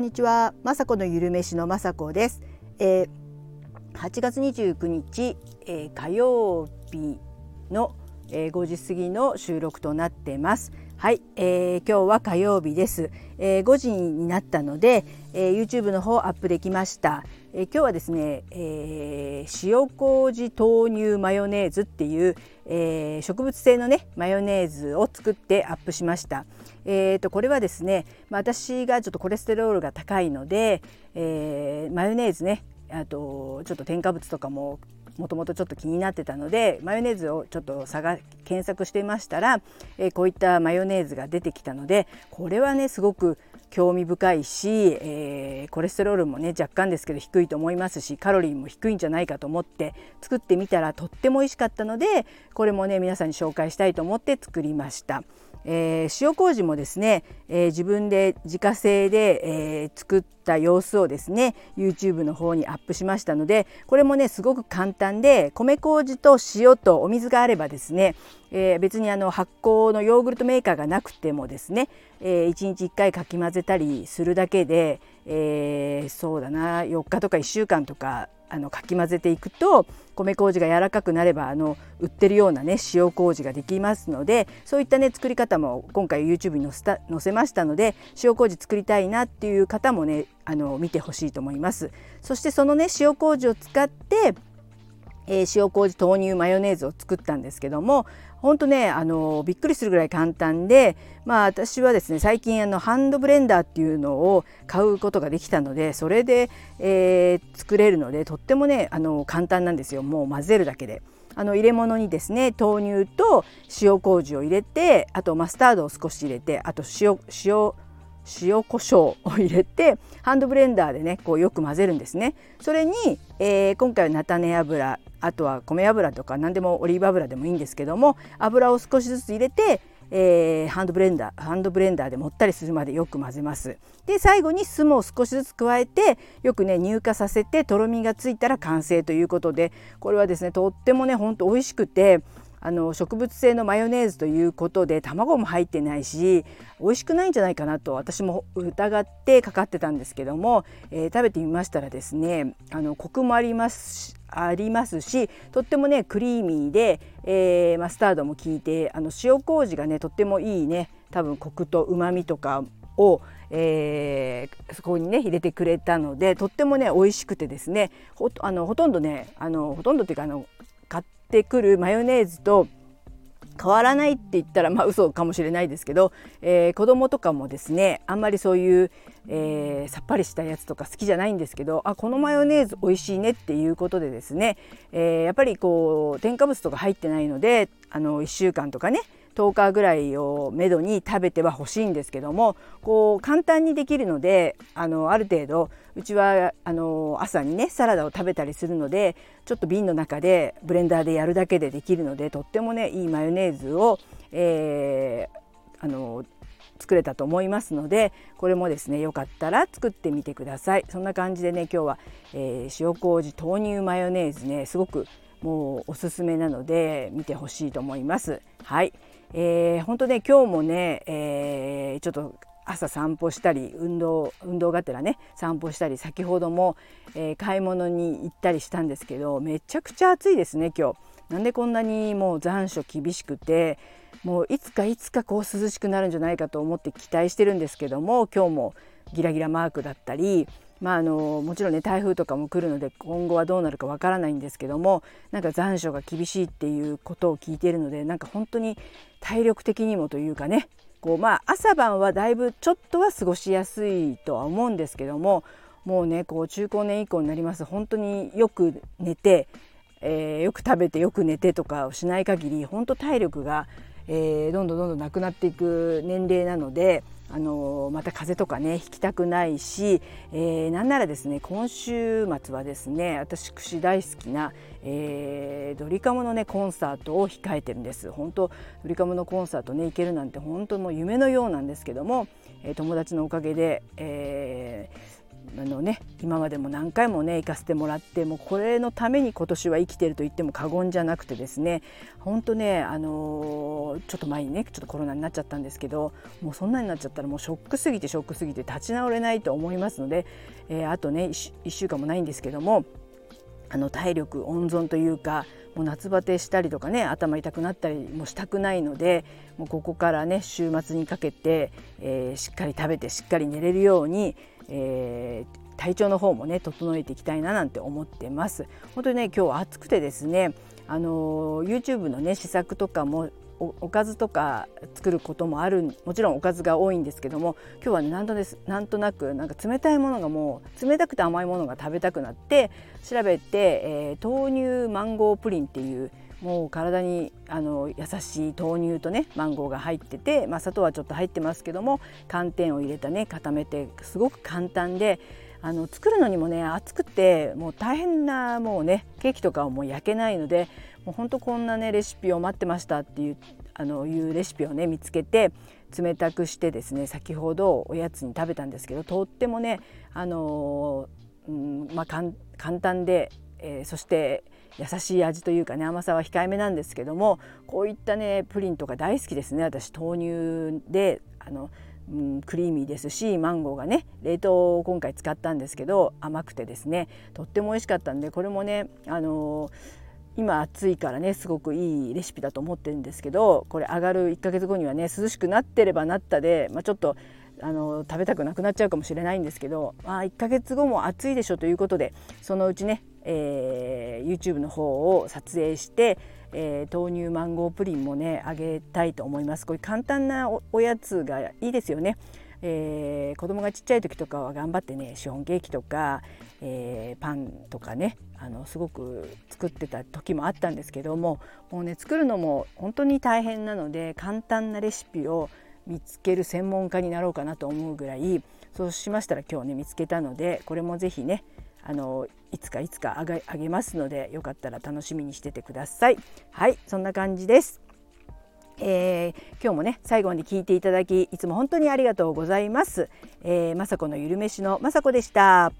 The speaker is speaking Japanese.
こんにちは、まさこのゆるめしのまさこです。えー、8月29日、えー、火曜日の、えー、5時過ぎの収録となってます。はい、えー、今日は火曜日です。えー、5時になったので、えー、YouTube の方アップできました。え、今日はですね、えー、塩麹豆乳マヨネーズっていう、えー、植物性のねマヨネーズを作ってアップしました。えーと、これはですね、まあ、私がちょっとコレステロールが高いので、えー、マヨネーズねあとちょっと添加物とかももともとちょっと気になってたのでマヨネーズをちょっと探検索してましたら、えー、こういったマヨネーズが出てきたのでこれはねすごく興味深いし、えー、コレステロールもね若干ですけど低いと思いますしカロリーも低いんじゃないかと思って作ってみたらとっても美味しかったのでこれもね皆さんに紹介したいと思って作りました。えー、塩麹もですね、えー、自分で自家製で、えー、作った様子をですね YouTube の方にアップしましたのでこれもねすごく簡単で米麹と塩とお水があればですね、え別にあの発酵のヨーグルトメーカーがなくてもですね、え1日1回かき混ぜたりするだけで、えそうだな4日とか1週間とかあのかき混ぜていくと米麹が柔らかくなればあの売ってるようなね塩麹ができますのでそういったね作り方も今回 YouTube に載せた載せましたので塩麹作りたいなっていう方もねあの見てほしいと思います。そしてそのね塩麹を使ってえー、塩麹豆乳マヨネーズを作ったんですけども本当ねあのびっくりするぐらい簡単でまあ私はですね最近あのハンドブレンダーっていうのを買うことができたのでそれで、えー、作れるのでとってもねあの簡単なんですよもう混ぜるだけで。あの入れ物にですね豆乳と塩麹を入れてあとマスタードを少し入れてあと塩塩塩コショウを入れてハンドブレンダーでねこうよく混ぜるんですね。それに、えー、今回は菜種油あとは米油とか何でもオリーブ油でもいいんですけども油を少しずつ入れて、えー、ハンドブレンダーハンドブレンダーでもったりするまでよく混ぜます。で最後に酢も少しずつ加えてよくね乳化させてとろみがついたら完成ということでこれはですねとってもねほんと美味しくてあの植物性のマヨネーズということで卵も入ってないし美味しくないんじゃないかなと私も疑ってかかってたんですけども、えー、食べてみましたらですねあのコクもありますしありますしとってもねクリーミーで、えー、マスタードも効いてあの塩麹がねとってもいいね多分コクとうまみとかを、えー、そこにね入れてくれたのでとってもね美味しくてですねほあのほとんどねあのほとんどっていうかあのってくるマヨネーズと変わらないって言ったらまあ嘘かもしれないですけど、えー、子供とかもですねあんまりそういう、えー、さっぱりしたやつとか好きじゃないんですけどあこのマヨネーズ美味しいねっていうことでですね、えー、やっぱりこう添加物とか入ってないのであの1週間とかね10日ぐらいをめどに食べては欲しいんですけどもこう簡単にできるのであのある程度うちはあの朝にねサラダを食べたりするのでちょっと瓶の中でブレンダーでやるだけでできるのでとってもねいいマヨネーズを、えー、あの作れたと思いますのでこれもですねよかったら作ってみてください。そんな感じでね今日は、えー、塩麹豆乳マヨネーズねすごくもうおすすめなので見てほしいと思いますはい、えー、本当ね今日もね、えー、ちょっと朝散歩したり運動運動がてらね散歩したり先ほども、えー、買い物に行ったりしたんですけどめちゃくちゃ暑いですね今日。なんでこんなにもう残暑厳しくてもういつかいつかこう涼しくなるんじゃないかと思って期待してるんですけども今日もギラギラマークだったりまあ、あのもちろんね台風とかも来るので今後はどうなるかわからないんですけどもなんか残暑が厳しいっていうことを聞いているのでなんか本当に体力的にもというかねこうまあ朝晩はだいぶちょっとは過ごしやすいとは思うんですけどももうねこう中高年以降になります本当によく寝て、えー、よく食べてよく寝てとかをしない限り本当体力が、えー、どんどんどんどんなくなっていく年齢なのであのまた風邪とかねひきたくないし、えー、なんならですね今週末はですね私串大好きな、えー、ドリカムのねコンサートを控えてるんです。本当ドリカムのコンサートね行けるなんて本当もう夢のようなんですけども、えー、友達のおかげで、えーあのね今までも何回もね行かせてもらってもうこれのために今年は生きてると言っても過言じゃなくてですね本当ねあのー、ちょっと前にねちょっとコロナになっちゃったんですけどもうそんなになっちゃったらもうショックすぎてショックすぎて立ち直れないと思いますので、えー、あとね 1, 1週間もないんですけどもあの体力温存というかもう夏バテしたりとかね頭痛くなったりもしたくないのでもうここからね週末にかけて、えー、しっかり食べてしっかり寝れるように、えー、体調の方もね整えていきたいななんて思ってます。本当にね今日は暑くてですねあの YouTube のね試作とかもおかずとか作ることもあるもちろんおかずが多いんですけども今日はねなんとですなんとなくなんか冷たいものがもう冷たくて甘いものが食べたくなって調べて、えー、豆乳マンゴープリンっていうもう体にあの優しい豆乳とねマンゴーが入ってて、まあ、砂糖はちょっと入ってますけども寒天を入れたね固めてすごく簡単であの作るのにもね熱くてもう大変なもうねケーキとかはもう焼けないのでもうほんとこんなねレシピを待ってましたっていうあのいうレシピをね見つけて冷たくしてですね先ほどおやつに食べたんですけどとってもねあの、うんまあ、簡単で、えー、そして優しい味というかね甘さは控えめなんですけどもこういったねプリンとか大好きですね。私豆乳であの、うん、クリーミーですしマンゴーがね冷凍を今回使ったんですけど甘くてですねとっても美味しかったんでこれもねあの今暑いからねすごくいいレシピだと思ってるんですけどこれ上がる1ヶ月後にはね涼しくなってればなったで、まあ、ちょっとあの食べたくなくなっちゃうかもしれないんですけど、まあ、1ヶ月後も暑いでしょということでそのうちね、えー、YouTube の方を撮影して、えー、豆乳マンゴープリンもねあげたいと思いますこれ簡単なおやつがいいですよね。えー、子供がちっちゃい時とかは頑張ってねシフォンケーキとか、えー、パンとかねあのすごく作ってた時もあったんですけどももうね作るのも本当に大変なので簡単なレシピを見つける専門家になろうかなと思うぐらいそうしましたら今日ね見つけたのでこれも是非ねあのいつかいつかあげあげますのでよかったら楽しみにしててください。はいそんな感じです。えー、今日もね最後まで聞いていただきいつも本当にありがとうございます。えー、まさこのゆるめしのまさこでした。